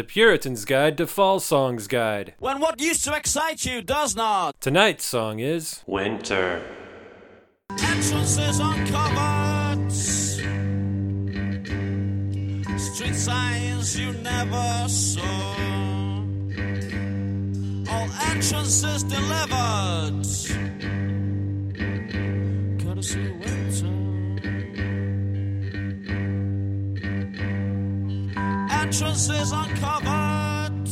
The Puritan's Guide to Fall Songs Guide. When what used to excite you does not. Tonight's song is Winter. Entrances uncovered. Street signs you never saw. All entrances delivered. Courtesy Entrances uncovered.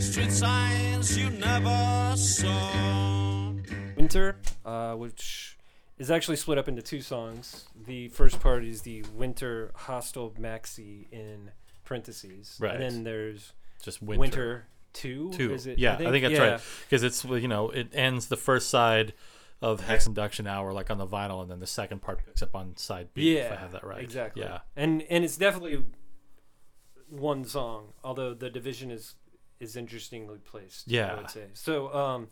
Street signs you never saw. Winter, uh, which is actually split up into two songs. The first part is the Winter Hostel Maxi in parentheses. Right. And then there's Just Winter, winter. 2. Two. Is it? yeah, I think, that's yeah. right. Because it's you know it ends the first side of Hex Enduction Hour like on the vinyl, and then the second part picks up on side B. Yeah, if I have that right. Exactly. Yeah. and and it's definitely one song, although the division is is interestingly placed. yeah I would say so. Um,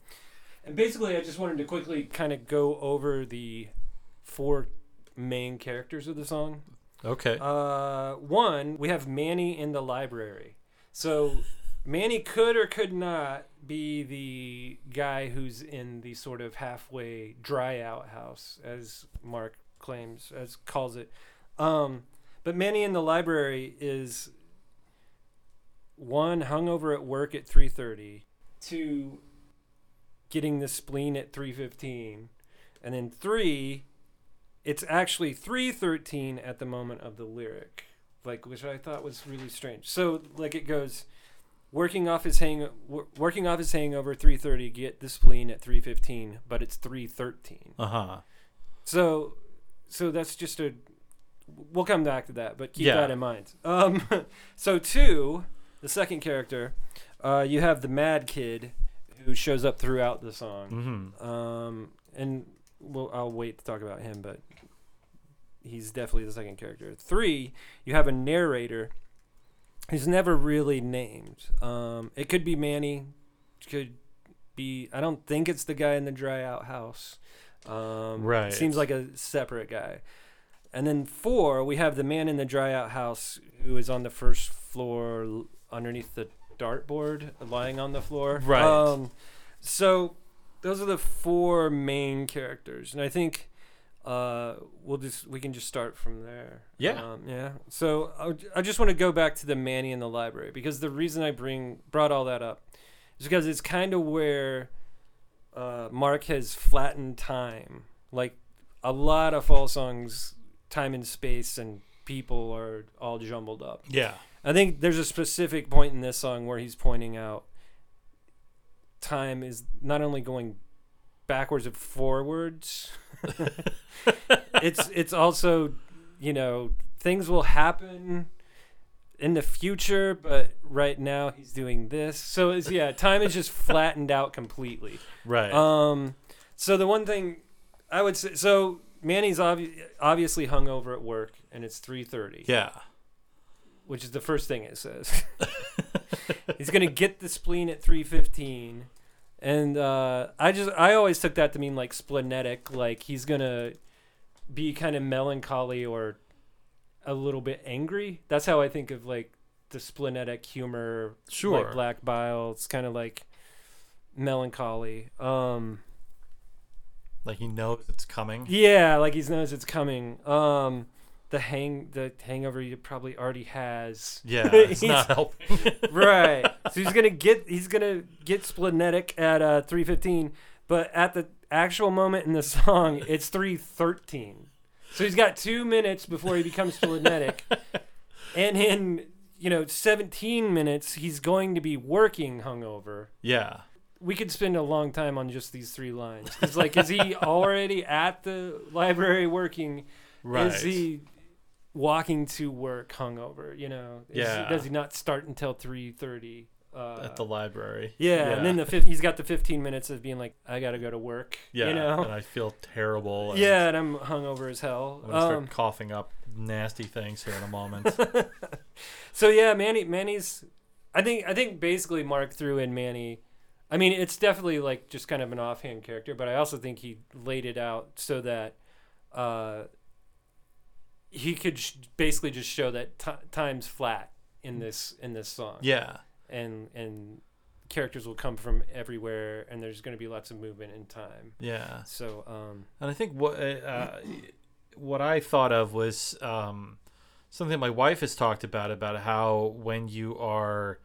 and basically, I just wanted to quickly kind of go over the four main characters of the song. Okay. Uh, one, we have Manny in the library. So Manny could or could not be the guy who's in the sort of halfway dry out house, as Mark claims, as calls it. Um, but Manny in the library is one hungover at work at three thirty, two getting the spleen at three fifteen, and then three it's actually 313 at the moment of the lyric like which i thought was really strange so like it goes working off his hang working off his hangover 330 get the spleen at 315 but it's 313 Uh huh. so so that's just a we'll come back to that but keep Yeah. that in mind um so two the second character uh you have the mad kid who shows up throughout the song hmm um, and well, I'll wait to talk about him, but he's definitely the second character. Three, you have a narrator who's never really named. Um, it could be Manny, could be. I don't think it's the guy in the dry out house. Um, Right. Seems like a separate guy. And then four, we have the man in the dry out house who is on the first floor underneath the dartboard, lying on the floor. Right. Um, so those are the four main characters, and I think uh, we'll just we can just start from there. Yeah. Um, yeah. So I, I just want to go back to the Manny in the library because the reason I bring brought all that up is because it's kind of where uh, Mark has flattened time. Like a lot of fall songs, time and space and people are all jumbled up. Yeah. I think there's a specific point in this song where he's pointing out time is not only going backwards and forwards. it's it's also, you know, things will happen in the future, but right now he's doing this. So it's yeah, time is just flattened out completely. Right. Um, so the one thing I would say, so Manny's obvi- obviously hungover at work, and it's three thirty yeah. which is the first thing it says. He's gonna get the spleen at three fifteen, and uh, I just I always took that to mean like splenetic, like he's gonna be kind of melancholy or a little bit angry. That's how I think of like the splenetic humor, Sure. like black bile. It's kind of like melancholy. Um, Like he knows it's coming. yeah, like he knows it's coming. Um, the hang the hangover he probably already has. Yeah. It's He's- not helping. right. So he's gonna get he's gonna get splenetic at uh, three fifteen, but at the actual moment in the song, it's three thirteen. So he's got two minutes before he becomes splenetic, and in you know seventeen minutes he's going to be working hungover. yeah. We could spend a long time on just these three lines. It's like, is he already at the library working? Right. Is he walking to work hungover? You know, Yeah. does he not start until three thirty? Uh, at the library. yeah, and then the fif- he's got the fifteen minutes of being like, I gotta go to work. yeah, you know. and I feel terrible. And yeah, and I'm hungover as hell. I'm gonna start Um, coughing up nasty things here in a moment. so yeah, Manny, Manny's. I think I think basically Mark threw in Manny. I mean, it's definitely like just kind of an offhand character, but I also think he laid it out so that uh, he could sh- basically just show that ti time's flat in this in this song. Yeah. and and characters will come from everywhere, and there's going to be lots of movement in time. Yeah. So, um, And I think what uh, what I thought of was um, something my wife has talked about about how when you are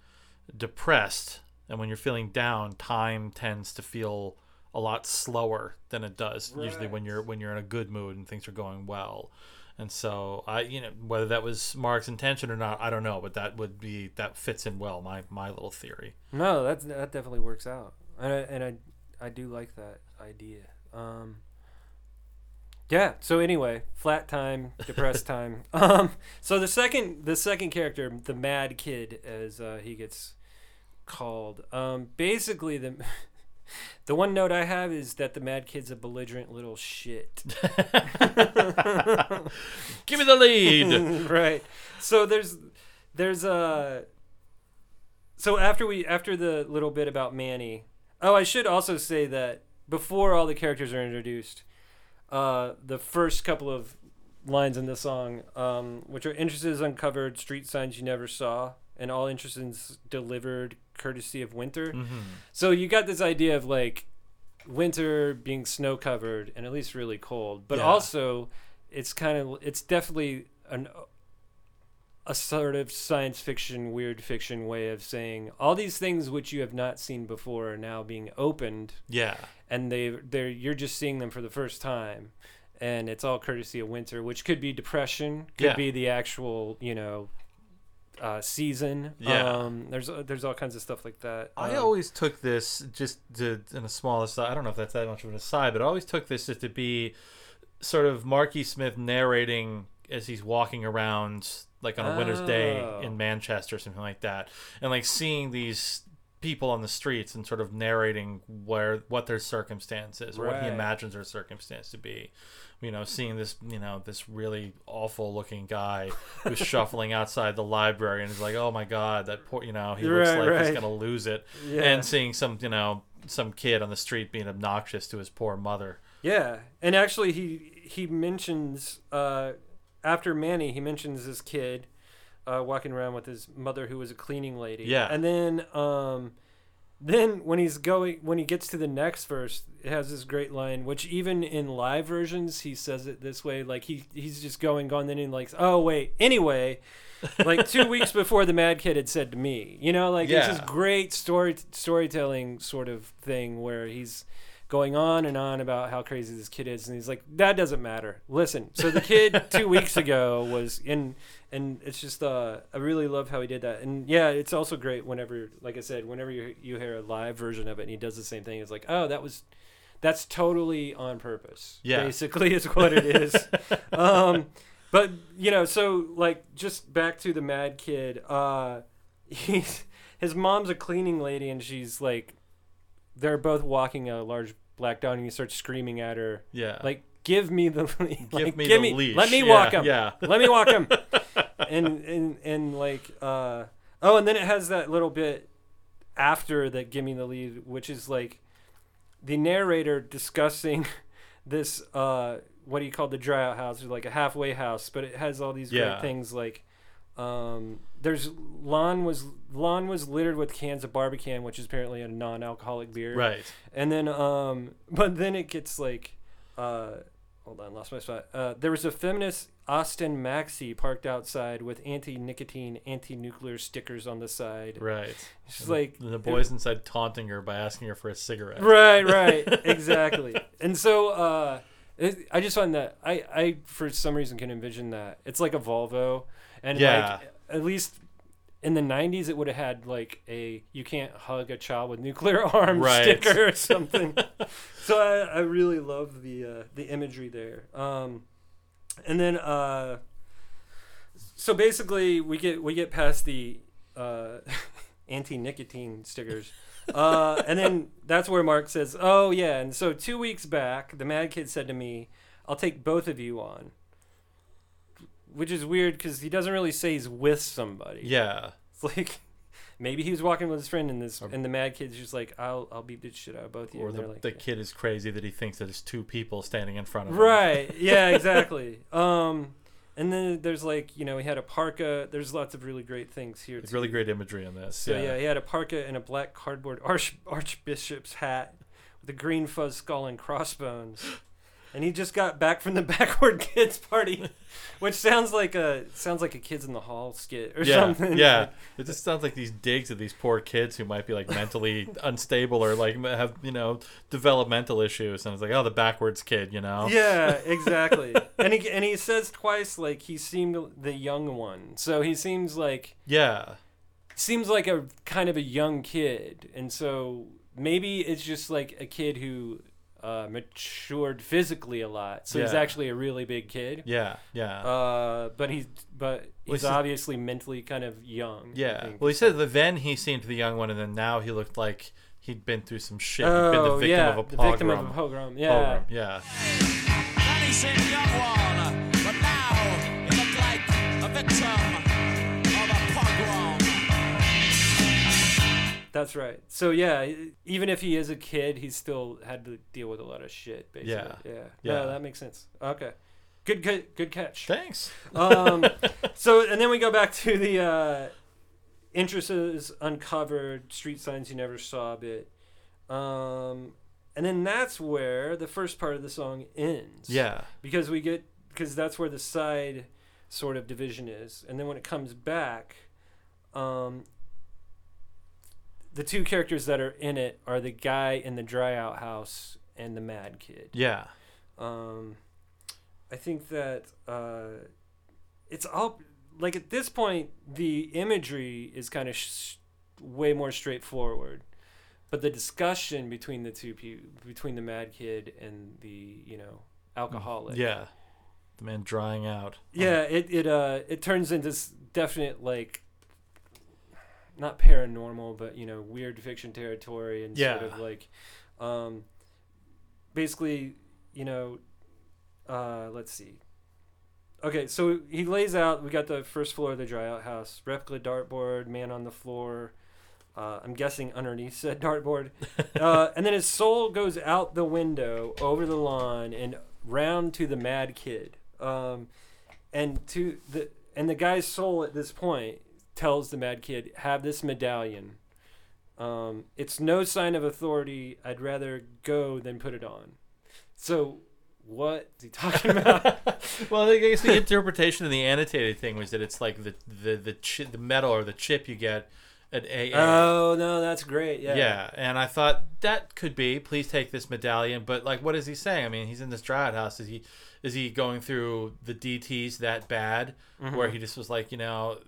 depressed and when you're feeling down, time tends to feel a lot slower than it does usually when you're when you're in a good mood and things are going well. And so I, you know, whether that was Mark's intention or not, I don't know, but that would be that fits in well my my little theory. no, that that definitely works out, and I, and I I do like that idea. Um, yeah. So anyway, flat time, depressed time. Um, so the second the second character, the Mad Kid, as uh, he gets called, um, basically the. The one note I have is that the Mad Kid's a belligerent little shit. Give me the lead. right. So there's there's a so after we after the little bit about Manny. Oh, I should also say that before all the characters are introduced, uh, the first couple of lines in the song, um, which are entrances uncovered, street signs you never saw, and all entrances delivered courtesy of winter. Mhm. So you got this idea of like winter being snow covered and at least really cold, but Yeah. also it's kind of it's definitely an a sort of science fiction, weird fiction way of saying all these things which you have not seen before are now being opened, Yeah. and they they're you're just seeing them for the first time, and it's all courtesy of winter, which could be depression, could Yeah. be the actual you know. Uh, season. Yeah. Um, there's there's all kinds of stuff like that. I Um, always took this just to, in a small aside. I don't know if that's that much of an aside, but I always took this just to be sort of Marky Smith narrating as he's walking around, like on a winter's day Oh. in Manchester or something like that, and like seeing these people on the streets and sort of narrating where what their circumstance is, or what he imagines their circumstance to be. You know, seeing this, you know, this really awful looking guy who's shuffling outside the library and is like, oh my god, that poor, you know, he looks Right, like he's gonna lose it Yeah. and seeing some you know some kid on the street being obnoxious to his poor mother Yeah, and actually, he he mentions uh, after Manny, he mentions this kid uh, walking around with his mother, who was a cleaning lady. Yeah. and then um, then when he's going, when he gets to the next verse, it has this great line, which even in live versions, he says it this way, like he he's just going, going, then he like, oh wait, anyway. like two weeks before the mad kid had said to me you know like it's this Yeah. great story storytelling sort of thing where he's going on and on about how crazy this kid is and he's like that doesn't matter. Listen. So the kid two weeks ago was in and it's just uh i really love how he did that. And yeah it's also great whenever like i said whenever you, you hear a live version of it and he does the same thing it's like oh that was that's totally on purpose. Yeah. basically is what it is. Um but you know so like just back to the mad kid uh he's his mom's a cleaning lady and she's like they're both walking a large black dog and he starts screaming at her. Yeah. Like give me the like, give me give the me leash. let me Yeah, walk him. yeah. Let me walk him. And and and like uh oh and then it has that little bit after that give me the lead which is like the narrator discussing this uh what do you call the dry out house? Or like a halfway house but it has all these Yeah. great things like um there's lawn was lawn was littered with cans of barbican which is apparently a non-alcoholic beer. Right. And then um but then it gets like uh hold on lost my spot. Uh there was a feminist austin maxi parked outside with anti-nicotine anti-nuclear stickers on the side. Right. She's like and the boys inside taunting her by asking her for a cigarette. Right right. Exactly. And so uh it, i just find that i i for some reason can envision that. It's like a volvo and Yeah. like at least in the 90s it would have had like a you can't hug a child with nuclear arms Right. sticker or something so I, I really love the uh, the imagery there um and then uh so basically we get we get past the uh anti-nicotine stickers uh, and then that's where Mark says, "Oh yeah." And so two weeks back, the Mad Kid said to me, "I'll take both of you on," which is weird because he doesn't really say he's with somebody. yeah It's like maybe he was walking with his friend, and this and the Mad Kid's just like, "I'll I'll beat the shit out of both of you." or and the, like, the kid is crazy that he thinks that it's two people standing in front of him Right. Yeah. Exactly. um, And then there's like you know he had a parka. There's lots of really great things here. It's too. really great imagery in this. So yeah. he had a parka and a black cardboard arch, archbishop's hat with a green fuzz skull and crossbones. And he just got back from the backward kids party, which sounds like a sounds like a kids in the hall skit or yeah, something. yeah. It just sounds like these digs at these poor kids who might be like mentally unstable or like have you know developmental issues, and it's like, oh, the backwards kid, you know? Yeah, exactly. and he and he says twice like he seemed the young one. So he seems like yeah, seems like a kind of a young kid, and so maybe it's just like a kid who uh, matured physically a lot. So he's Yeah. actually a really big kid. yeah, yeah. Uh, but he's but Well, he's he's- obviously mentally kind of young. I yeah. think. Well, he said that then he seemed the young one, and then now he looked like he'd been through some shit. he'd been the Oh victim yeah, of a the pogrom. victim of a pogrom. Yeah. Pogrom, Yeah. Then he young one, That's right. So yeah, even if he is a kid, he still had to deal with a lot of shit. Basically. Yeah. Yeah. Yeah. No, that makes sense. Okay. Good. Good. Good catch. Thanks. um, so and then we go back to the uh, entrances uncovered, street signs you never saw bit, um, and then that's where the first part of the song ends. Yeah. because we get because that's where the side sort of division is, and then when it comes back, um, the two characters that are in it are the guy in the dry out house and the mad kid. Yeah. Um, I think that uh, it's all like at this point the imagery is kind of sh- way more straightforward, but the discussion between the two people, between the mad kid and the you know alcoholic, Yeah. The man drying out. yeah, it it uh it turns into this definite like not paranormal, but you know weird fiction territory and Yeah. sort of like um basically you know uh let's see. Okay so he lays out we got the first floor of the dry out house replica dartboard man on the floor uh, i'm guessing underneath said dartboard. Uh, and then his soul goes out the window over the lawn and round to the mad kid. Um, and to the and the guy's soul at this point tells the mad kid have this medallion um, it's no sign of authority i'd rather go than put it on so what is he talking about well, I guess the interpretation of the annotated thing was that it's like the the the, chi- the medal or the chip you get at AA. oh no that's great yeah yeah. and I thought that could be. Please take this medallion. But like, what is he saying? I mean, he's in this drought house. Is he is he going through the DTS that bad, Mm-hmm. where he just was like, you know,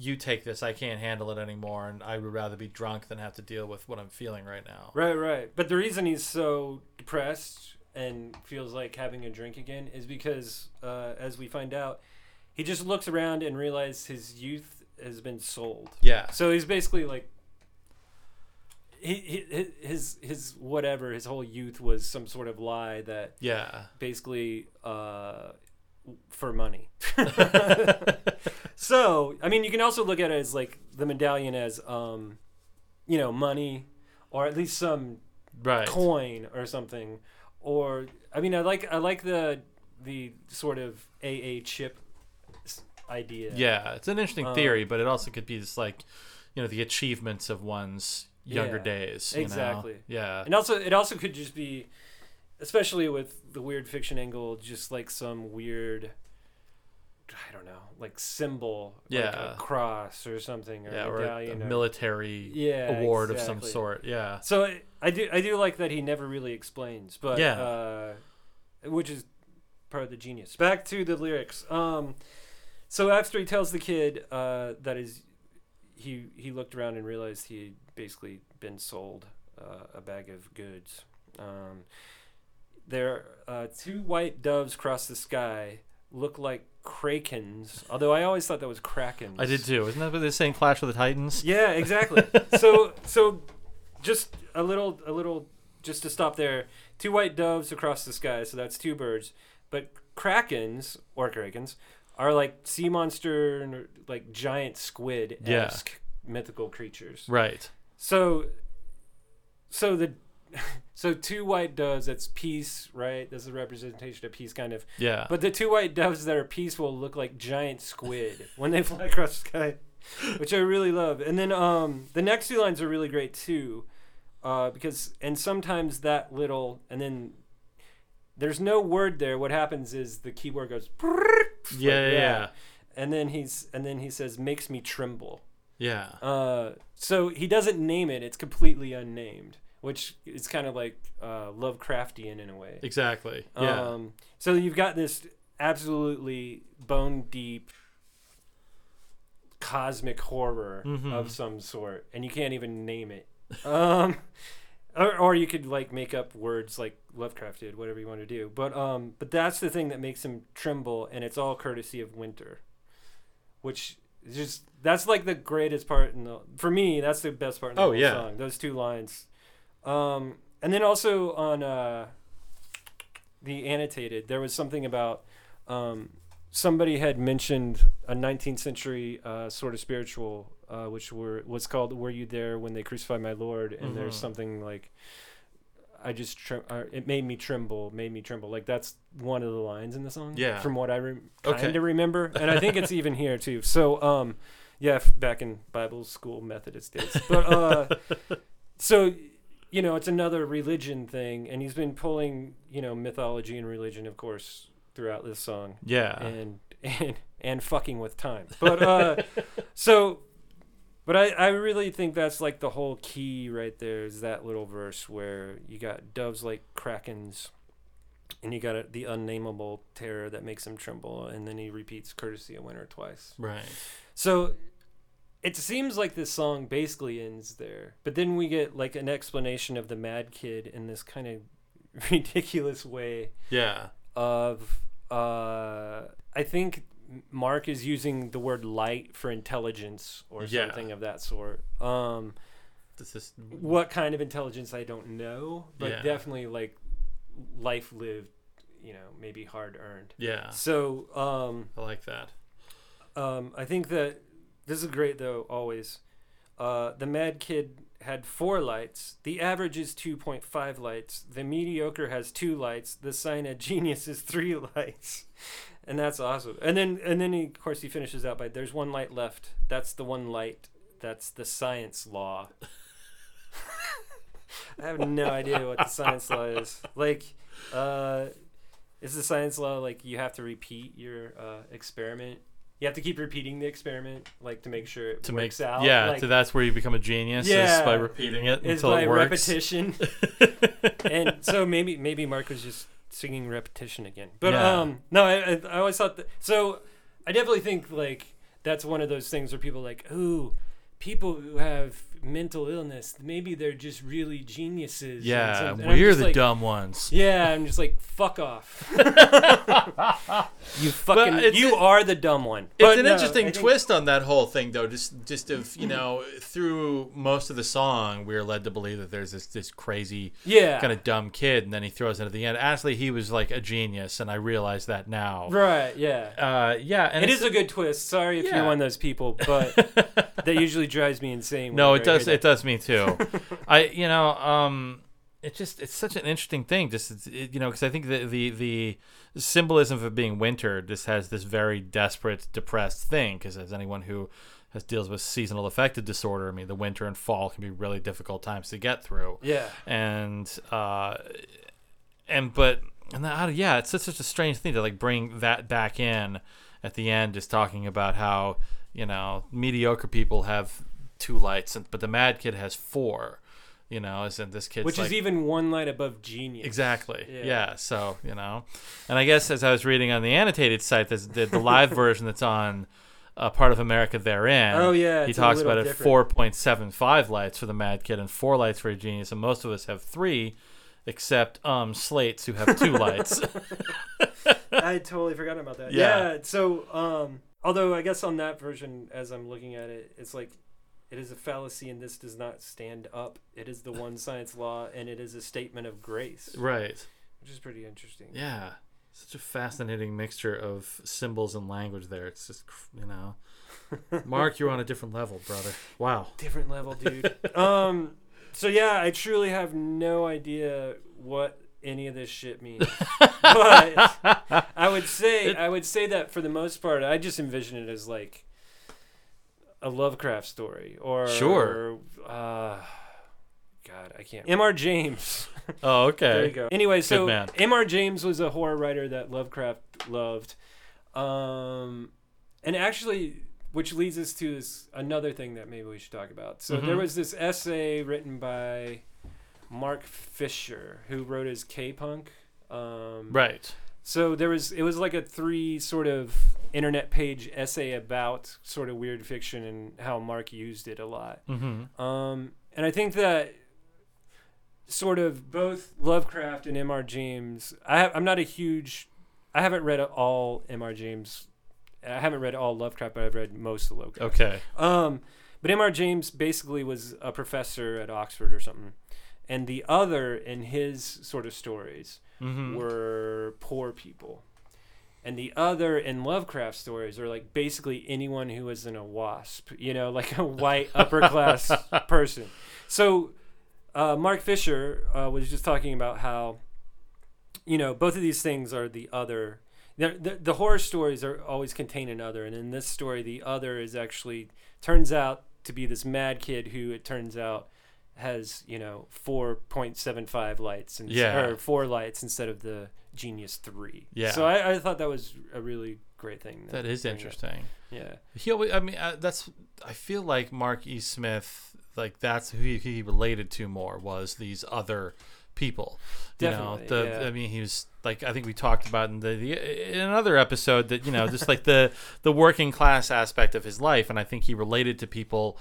you take this. I can't handle it anymore, and I would rather be drunk than have to deal with what I'm feeling right now. Right, right. But the reason he's so depressed and feels like having a drink again is because, uh, as we find out, he just looks around and realizes his youth has been sold. Yeah. So he's basically like, he, he his his whatever his whole youth was some sort of lie that Yeah. basically uh, for money. so I mean, you can also look at it as like the medallion as um, you know, money or at least some Right. coin or something or i mean i like i like the the sort of aa chip idea Yeah, it's an interesting Um, theory, but it also could be just like, you know, the achievements of one's younger Yeah, days. you know? exactly. Yeah. and also it also could just be especially with the weird fiction angle just like some weird i don't know like symbol like Yeah. a cross or something or yeah, a or a, a military Yeah, award of some sort. Yeah. So I- I do I do like that he never really explains, but Yeah. uh, which is part of the genius. Back to the lyrics. Um, so after he tells the kid uh, that is he he looked around and realized he had basically been sold uh, a bag of goods. Um, there uh, two white doves cross the sky, look like krakens. Although I always thought that was krakens. I did too. Isn't that what they're saying? Clash of the Titans? Yeah, exactly. so so just a little a little just to stop there. Two white doves across the sky, so that's two birds. But krakens or krakens are like sea monster like giant squid esque mythical creatures. Right. So so the so two white doves. That's peace, right? This is a representation of peace, kind of. Yeah. But the two white doves that are peaceful look like giant squid when they fly across the sky, which I really love. And then um, the next two lines are really great too, uh, because and sometimes that little and then there's no word there. What happens is the keyboard goes. yeah, like, yeah, yeah. And then he's and then he says makes me tremble. Yeah. Uh, so he doesn't name it; it's completely unnamed, which is kind of like uh, Lovecraftian in a way. Exactly. Yeah. Um, so you've got this absolutely bone deep cosmic horror Mhm. of some sort, and you can't even name it. Um, or, or you could like make up words like Lovecraft did, whatever you want to do. But um, but that's the thing that makes him tremble, and it's all courtesy of Winter, which is just that's like the greatest part in the for me. That's the best part in the Oh, yeah. song. Those two lines, um, and then also on uh, the annotated, there was something about um, somebody had mentioned a 19th century uh, sort of spiritual, uh, which were was called "Were You There When They Crucified My Lord?" And there's Mhm. something like, "I just trem- uh, it made me tremble, made me tremble." Like that's one of the lines in the song. Yeah. from what I rem- kind of remember, and I think it's even here too. So, um, yeah, f- back in Bible school Methodist days, but uh, so you know, it's another religion thing, and he's been pulling you know mythology and religion, of course, throughout this song yeah. and and and fucking with time. But uh so but I, I really think that's like the whole key right there is that little verse where you got doves like krakens and you got a, the unnameable terror that makes him tremble and then he repeats courtesy of winter twice. right. So it seems like this song basically ends there. But then we get like an explanation of the mad kid in this kind of ridiculous way Yeah. of uh I think Mark is using the word light for intelligence or Yeah. something of that sort. Um This is what kind of intelligence I don't know, but Yeah. definitely like life lived, you know, maybe hard earned. yeah. So, um I like that. um I think that this is great though always. Uh the mad kid had four lights. The average is 2.5 lights. The mediocre has two lights. The of genius is three lights. And that's awesome. And then and then he, of course he finishes out by there's one light left. That's the one light. That's the science law. I have no idea what the science law is. Like uh is the science law like you have to repeat your uh, experiment? You have to keep repeating the experiment like to make sure it To make works out. yeah, like, so that's where you become a genius Yeah. is by repeating it until it works. repetition. and so maybe maybe Mark was just singing repetition again. But Yeah. um no, I, I I always thought that so I definitely think like that's one of those things where people are like, ooh, people who have mental illness, maybe they're just really geniuses. yeah, and we're the like, dumb ones. Yeah, I'm just like, fuck off. you fucking, you are the dumb one. It's But an no, interesting think- twist on that whole thing, though. Just, just of you know, through most of the song, we are led to believe that there's this this crazy Yeah. kind of dumb kid, and then he throws it at the end. Actually, he was like a genius, and I realize that now. Right. Yeah. Uh, yeah, and it's- a good twist. Sorry if Yeah. you're one of those people, but that usually drives me insane. No, it I does. It does me too. I, you know, um, it just it's such an interesting thing. Just it's, it, you know, because I think the the the symbolism of it being winter just has this very desperate, depressed thing. Because as anyone who has deals with seasonal affective disorder, I mean, the winter and fall can be really difficult times to get through. Yeah. And uh, and but and don't- yeah, it's such, such a strange thing to like bring that back in at the end, just talking about how you know mediocre people have two lights, and, but the mad kid has four. You know, as in this kid? Which like, is even one light above genius. Exactly. Yeah. Yeah. So you know, and I guess as I was reading on the annotated site, the, the live version that's on uh, part of America therein. Oh, yeah, He talks about it four point seven five lights for the Mad Kid and four lights for a genius, and most of us have three, except um slates who have two lights. I totally forgot about that. Yeah. Yeah. So, um, although I guess on that version, as I'm looking at it, it's like it is a fallacy, and this does not stand up. It is the one science law, and it is a statement of grace, right. which is pretty interesting. Yeah. Such a fascinating mixture of symbols and language there. It's just you know, Mark, you're on a different level, brother. Wow. Different level, dude. um, So yeah, I truly have no idea what any of this shit means. but I would say I would say that for the most part, I just envision it as like a Lovecraft story or Sure. Uh, God, I can't. M.R. James. Oh, okay. There you go. Anyway, so. M.R. James was a horror writer that Lovecraft loved, um, and actually, which leads us to this another thing that maybe we should talk about. So there Mhm. was this essay written by Mark Fisher, who wrote his K-punk. Um, Right. So there was it was like a three sort of internet page essay about sort of weird fiction and how Mark used it a lot. Mm-hmm. Um, and I think that sort of both Lovecraft and M.R. James. I have, I'm not a huge. I haven't read all M.R. James. I haven't read all Lovecraft, but I've read most of Lovecraft. Okay. Um, but M.R. James basically was a professor at Oxford or something, and the other in his sort of stories Mm-hmm. were poor people. And the other in Lovecraft stories are like basically anyone who isn't a wasp, you know, like a white upper class person. So uh, Mark Fisher uh, was just talking about how, you know, both of these things are the other. The, the, the horror stories are always contain an other, and in this story, the other is actually turns out to be this mad kid who it turns out has you know 4.75 lights and Yeah. or four lights instead of the genius three Yeah. so I, I thought that was a really great thing That is bring up. interesting. yeah He, always, I mean, uh, that's. I feel like Mark E. Smith, like that's who he, he related to more was these other people. You know, the yeah. I mean, he was like I think we talked about in the, the in another episode that you know just like the the working class aspect of his life, and I think he related to people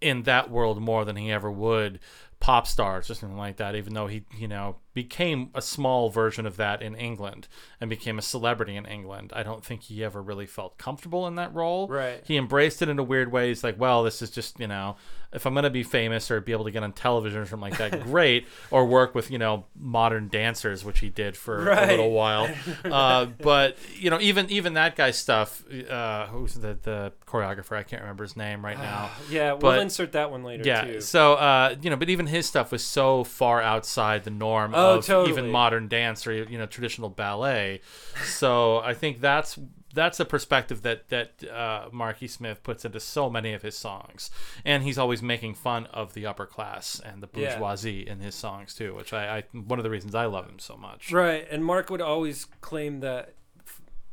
in that world more than he ever would pop stars or something like that even though he you know became a small version of that in England and became a celebrity in England I don't think he ever really felt comfortable in that role. Right. he embraced it in a weird way. He's like well this is just you know if I'm going to be famous or be able to get on television or something like that great or work with you know modern dancers which he did for a little while. Uh, but you know even even that guy's stuff uh, who's the the choreographer? I can't remember his name right now. yeah we'll But- insert that one later yeah. too. So, uh, you know, but even his stuff was so far outside the norm Oh, of totally. even modern dance or you know traditional ballet. So I think that's that's a perspective that that uh, Marky Smith puts into so many of his songs, and he's always making fun of the upper class and the Yeah. bourgeoisie in his songs too, which I, I one of the reasons I love him so much. right and mark would always claim that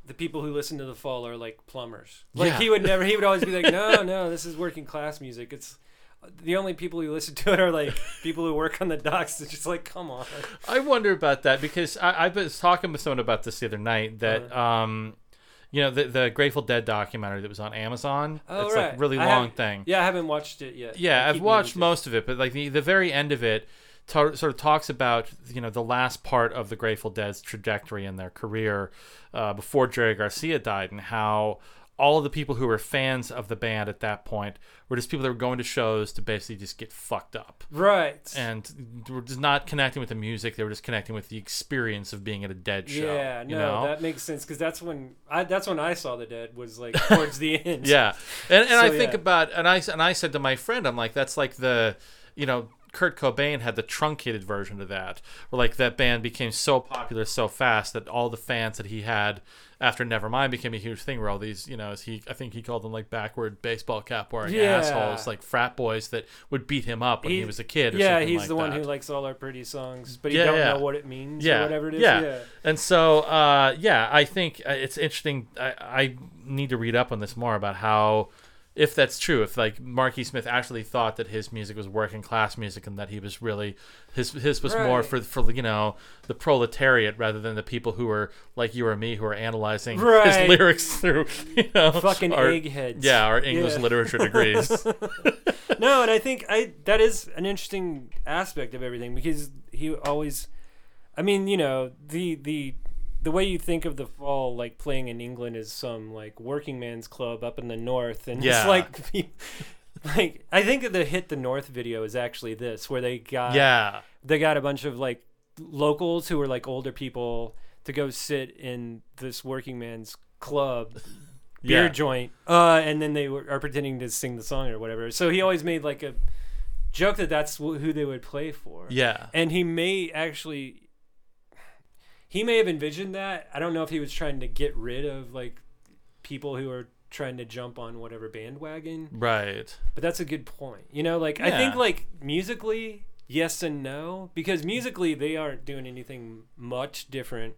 the people who listen to the fall are like plumbers like Yeah. he would never he would always be like no no this is working class music it's the only people who listen to it are like people who work on the docks it's just like come on I wonder about that because I, I was talking with someone about this the other night that Uh-huh. um, you know, the the Grateful Dead documentary that was on Amazon. Oh, it's right. like a really I long haven't- thing. yeah i haven't watched it yet Yeah, I I've watched most of it, but like the the very end of it to- sort of talks about you know the last part of the Grateful Dead's trajectory in their career uh, before Jerry Garcia died, and how all of the people who were fans of the band at that point were just people that were going to shows to basically just get fucked up right and were just not connecting with the music; they were just connecting with the experience of being at a Dead show. Yeah, no, you know? that makes sense because that's when I that's when I saw the dead was like towards the end. Yeah, and and So, I think yeah. about and I and I said to my friend, I'm like, that's like the, you know, Kurt Cobain had the truncated version of that, where like that band became so popular so fast that all the fans that he had after Nevermind became a huge thing. Where all these, you know, as he I think he called them like backward baseball cap wearing Yeah. assholes, like frat boys that would beat him up when he, He- was a kid. Or yeah, he's like the one that. who likes all our pretty songs, but he Yeah, don't yeah. know what it means yeah, or whatever it is. Yeah. Yeah, And so, uh, yeah, I think uh, it's interesting. I, I need to read up on this more about how, if that's true, if like Marky Smith actually thought that his music was working class music and that he was really his his was more for for you know the proletariat rather than the people who are like you or me who are analyzing Right. his lyrics through you know Fucking our, eggheads. Yeah, our English Yeah. literature degrees. no, and I think I that is an interesting aspect of everything because he always, I mean, you know, the the the way you think of the fall like playing in England is some like working man's club up in the north, and Yeah. it's like. Like I think the hit the North video is actually this, where they got yeah. they got a bunch of like locals who were like older people to go sit in this working man's club beer Yeah. joint uh and then they were are pretending to sing the song or whatever so he always made like a joke that that's who they would play for. Yeah. and he may actually he may have envisioned that. I don't know if he was trying to get rid of like people who are trying to jump on whatever bandwagon. Right. but that's a good point. You know like i think like musically yes and no because musically they aren't doing anything much different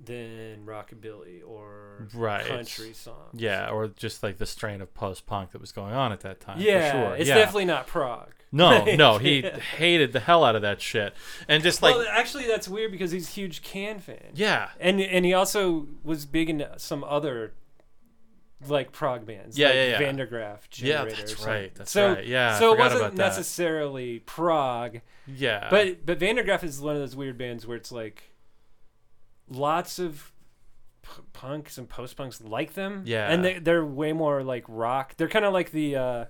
than rockabilly or Right. country songs Yeah, or just like the strain of post punk that was going on at that time. yeah for sure. it's yeah. definitely not prog no, no. He Yeah. hated the hell out of that shit, and just like well actually that's weird because he's a huge can fan yeah, and and he also was big into some other like prog bands Yeah, like yeah, yeah. Van der Graaf Yeah, that's right, that's so, right. Yeah, so it wasn't necessarily prog yeah, but but Van der Graaf is one of those weird bands where it's like lots of p- punks and post punks like them Yeah. and they, they're way more like rock they're kind of like the uh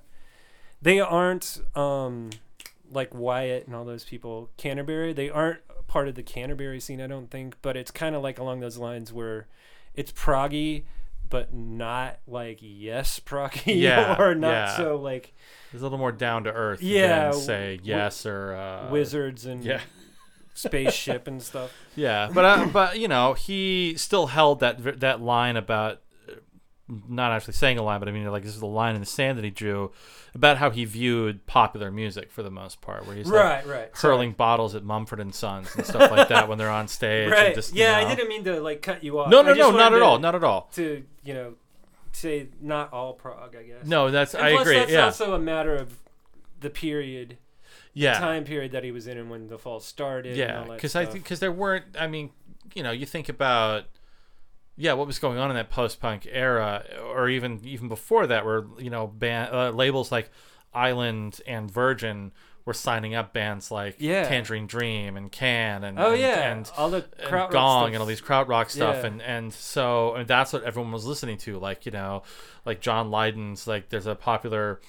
they aren't um like Wyatt and all those people Canterbury they aren't part of the Canterbury scene I don't think but it's kind of like along those lines where it's proggy but not like yes proggy Yeah, or not yeah. so like it's a little more down to earth. Yeah, than, say w- yes or uh, wizards and yeah. Spaceship and stuff Yeah, but uh, but you know he still held that that line about not actually saying a line, but I mean like this is the line in the sand that he drew about how he viewed popular music for the most part, where he's like right right hurling bottles at Mumford and Sons and stuff like that when they're on stage. right just, you yeah know. i didn't mean to like cut you off No, no, no, not at to- all, not at all. to you know say not all prog i guess No, that's And I plus agree. that's Yeah, also a matter of the period yeah, time period that he was in and when the fall started yeah. because I because there weren't. I mean, you know, you think about. Yeah, what was going on in that post-punk era, or even even before that, where you know band, uh, labels like Island and Virgin were signing up bands like Yeah. Tangerine Dream and Can and oh and, yeah and, all the and krautrock Gong stuff. and all these krautrock stuff, Yeah. and and so and that's what everyone was listening to. Like you know, like John Lydon's like there's a popular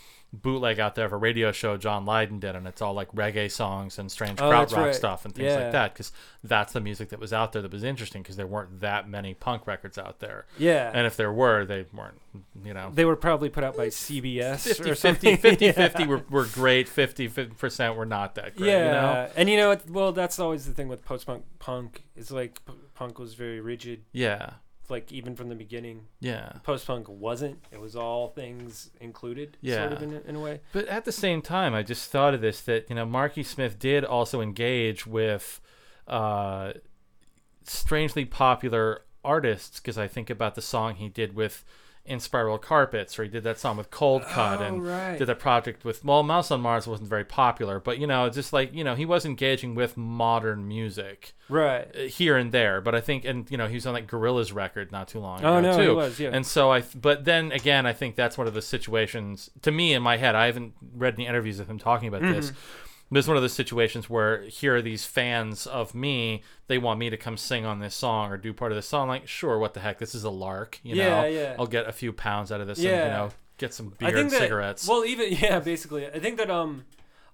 bootleg out there of a radio show John Lydon did, and it's all like reggae songs and strange Oh, that's krautrock right. stuff and things Yeah. like that. Because that's the music that was out there that was interesting because there weren't that many punk records out there, yeah and if there were, they weren't. You know. they were probably put out by cbs 50 or 50 something 50 Yeah. 50 were, were great 50 percent were not that great yeah you know and you know well that's always the thing with post-punk punk is like p- punk was very rigid yeah like even from the beginning yeah. post-punk wasn't. It was all things included Yeah. sort of in, a- in a way. But at the same time, I just thought of this that you know Marky Smith did also engage with uh, strangely popular artists because I think about the song he did with Inspiral Carpets, or he did that song with Coldcut, Oh, and right. did a project with well, Mouse on Mars wasn't very popular, but you know, just like you know, he was engaging with modern music right uh, here and there. But I think, and you know, he was on that Gorillaz record not too long Oh, ago no, too. he was, yeah. And so I, but then again, I think that's one of the situations to me in my head. I haven't read any interviews of him talking about this. But it's one of those situations where here are these fans of me. They want me to come sing on this song or do part of this song. Like, sure, what the heck? This is a lark. You Yeah, know, yeah. I'll get a few pounds out of this. And, Yeah. you know, get some beer I think and that, cigarettes. Well, even yeah, basically, I think that um,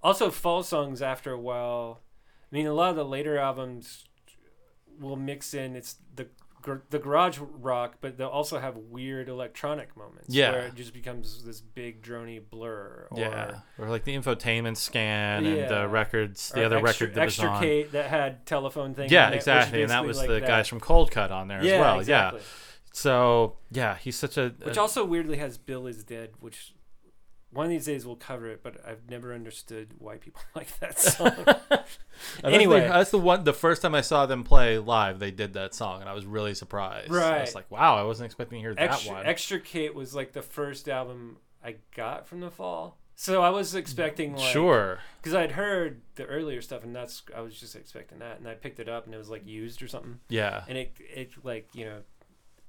also fall songs after a while. I mean, a lot of the later albums will mix in it's the gr- the garage rock, but they'll also have weird electronic moments. Yeah. where it just becomes this big drony blur. Or, yeah, or like the infotainment scan and uh, the records, the or other extra, record that was on. extricate that had telephone thing. Yeah, on it, exactly, and that was like the that. guys from Coldcut on there yeah, as well. exactly. Yeah, so yeah, he's such a Which a- also weirdly has Bill is Dead, which one of these days we'll cover it, but I've never understood why people like that song. anyway. that's the one. The first time I saw them play live, they did that song, and I was really surprised. Right, I was like, wow, I wasn't expecting to hear that Extra, one. Extricate was like the first album I got from the fall. So I was expecting like sure. because I'd heard the earlier stuff and that's I was just expecting that and I picked it up and it was like used or something Yeah. and it it like you know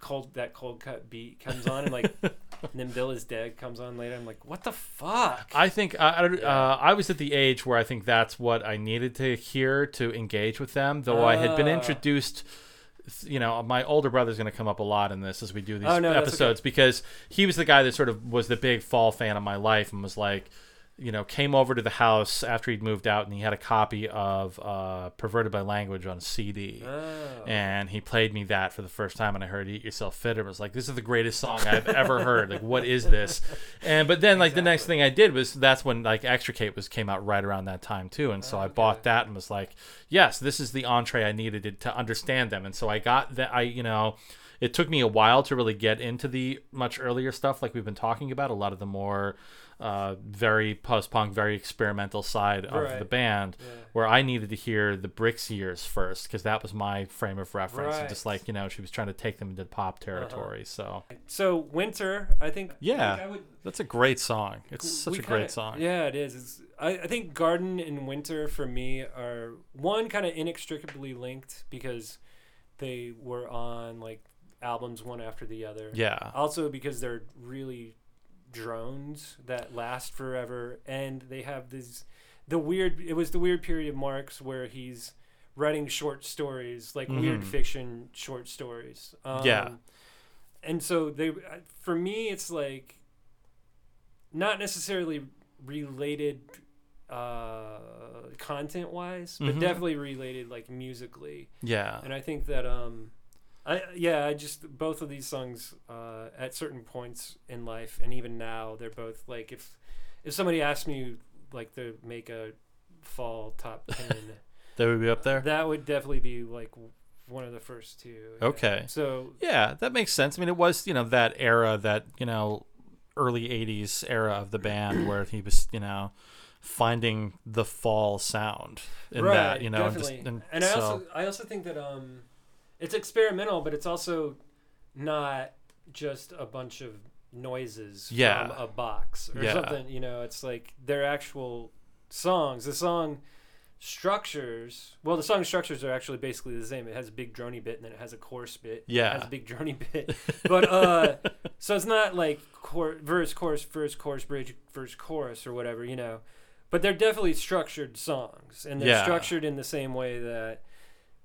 cold that cold cut beat comes on and like and then Bill is dead comes on later I'm like what the fuck I think I, I, uh, I was at the age where I think that's what I needed to hear to engage with them. Though I had been Ah. introduced, you know, my older brother's going to come up a lot in this as we do these Oh, no, that's episodes because he was the guy that sort of was the big fall fan of my life and was like, you know, came over to the house after he'd moved out, and he had a copy of uh, "Perverted by Language" on CD, Oh. and he played me that for the first time, and I heard "Eat Yourself Fitter." and was like, "This is the greatest song I've ever heard. Like, what is this?" And but then, like, the next thing I did was that's when like "Extricate" was came out right around that time too, and so I bought that and was like, "Yes, this is the entree I needed to understand them." And so I got that. I you know. It took me a while to really get into the much earlier stuff, like we've been talking about. A lot of the more uh, very post-punk, very experimental side of Right. the band, Yeah. where I needed to hear the Brix years first because that was my frame of reference. And just Uh-huh. like you know, she was trying to take them into pop territory. So So winter, I think. Yeah. I, I would. that's a great song. It's such a great kinda- song. Yeah, it is. It's, I, I think garden and winter for me are one kind of inextricably linked because they were on like albums one after the other. Yeah. Also because they're really drones that last forever, and they have this the weird. It was the weird period of Mark's where he's writing short stories, like weird Mhm. fiction short stories. Um, Yeah. and so they, for me, it's like not necessarily related uh content wise but Mhm. definitely related like musically Yeah. and i think that um i yeah i just both of these songs uh at certain points in life and even now they're both like if if somebody asked me like to make a fall top 10 They would be up there. that would definitely be like one of the first two. Okay. so Yeah, that makes sense. I mean, it was you know that era, that you know early '80s era of the band where he was you know finding the fall sound in that you know and, just, definitely. and, and I so also I also think that um, it's experimental, but it's also not just a bunch of noises Yeah. from a box or Yeah. something. You know, it's like they're actual songs. The song structures well the song structures are actually basically the same it has a big drony bit and then it has a chorus bit Yeah. it has a big drony bit but uh so it's not like chor- verse chorus verse chorus bridge verse chorus or whatever you know but they're definitely structured songs and they're Yeah. structured in the same way that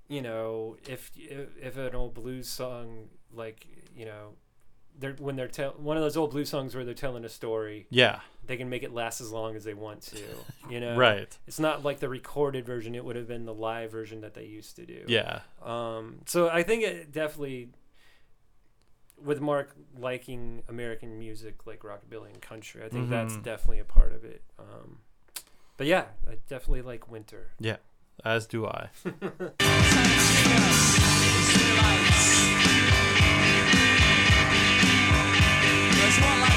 you know if if, an old blues song like you know they're when they're tell one of those old blues songs where they're telling a story yeah. they can make it last as long as they want to you know? Right. It's not like the recorded version it would have been the live version that they used to do. Yeah. Um so i think it definitely with mark liking american music like rockabilly and country i think that's Mhm. definitely a part of it. Um but yeah i definitely like winter. Yeah as do I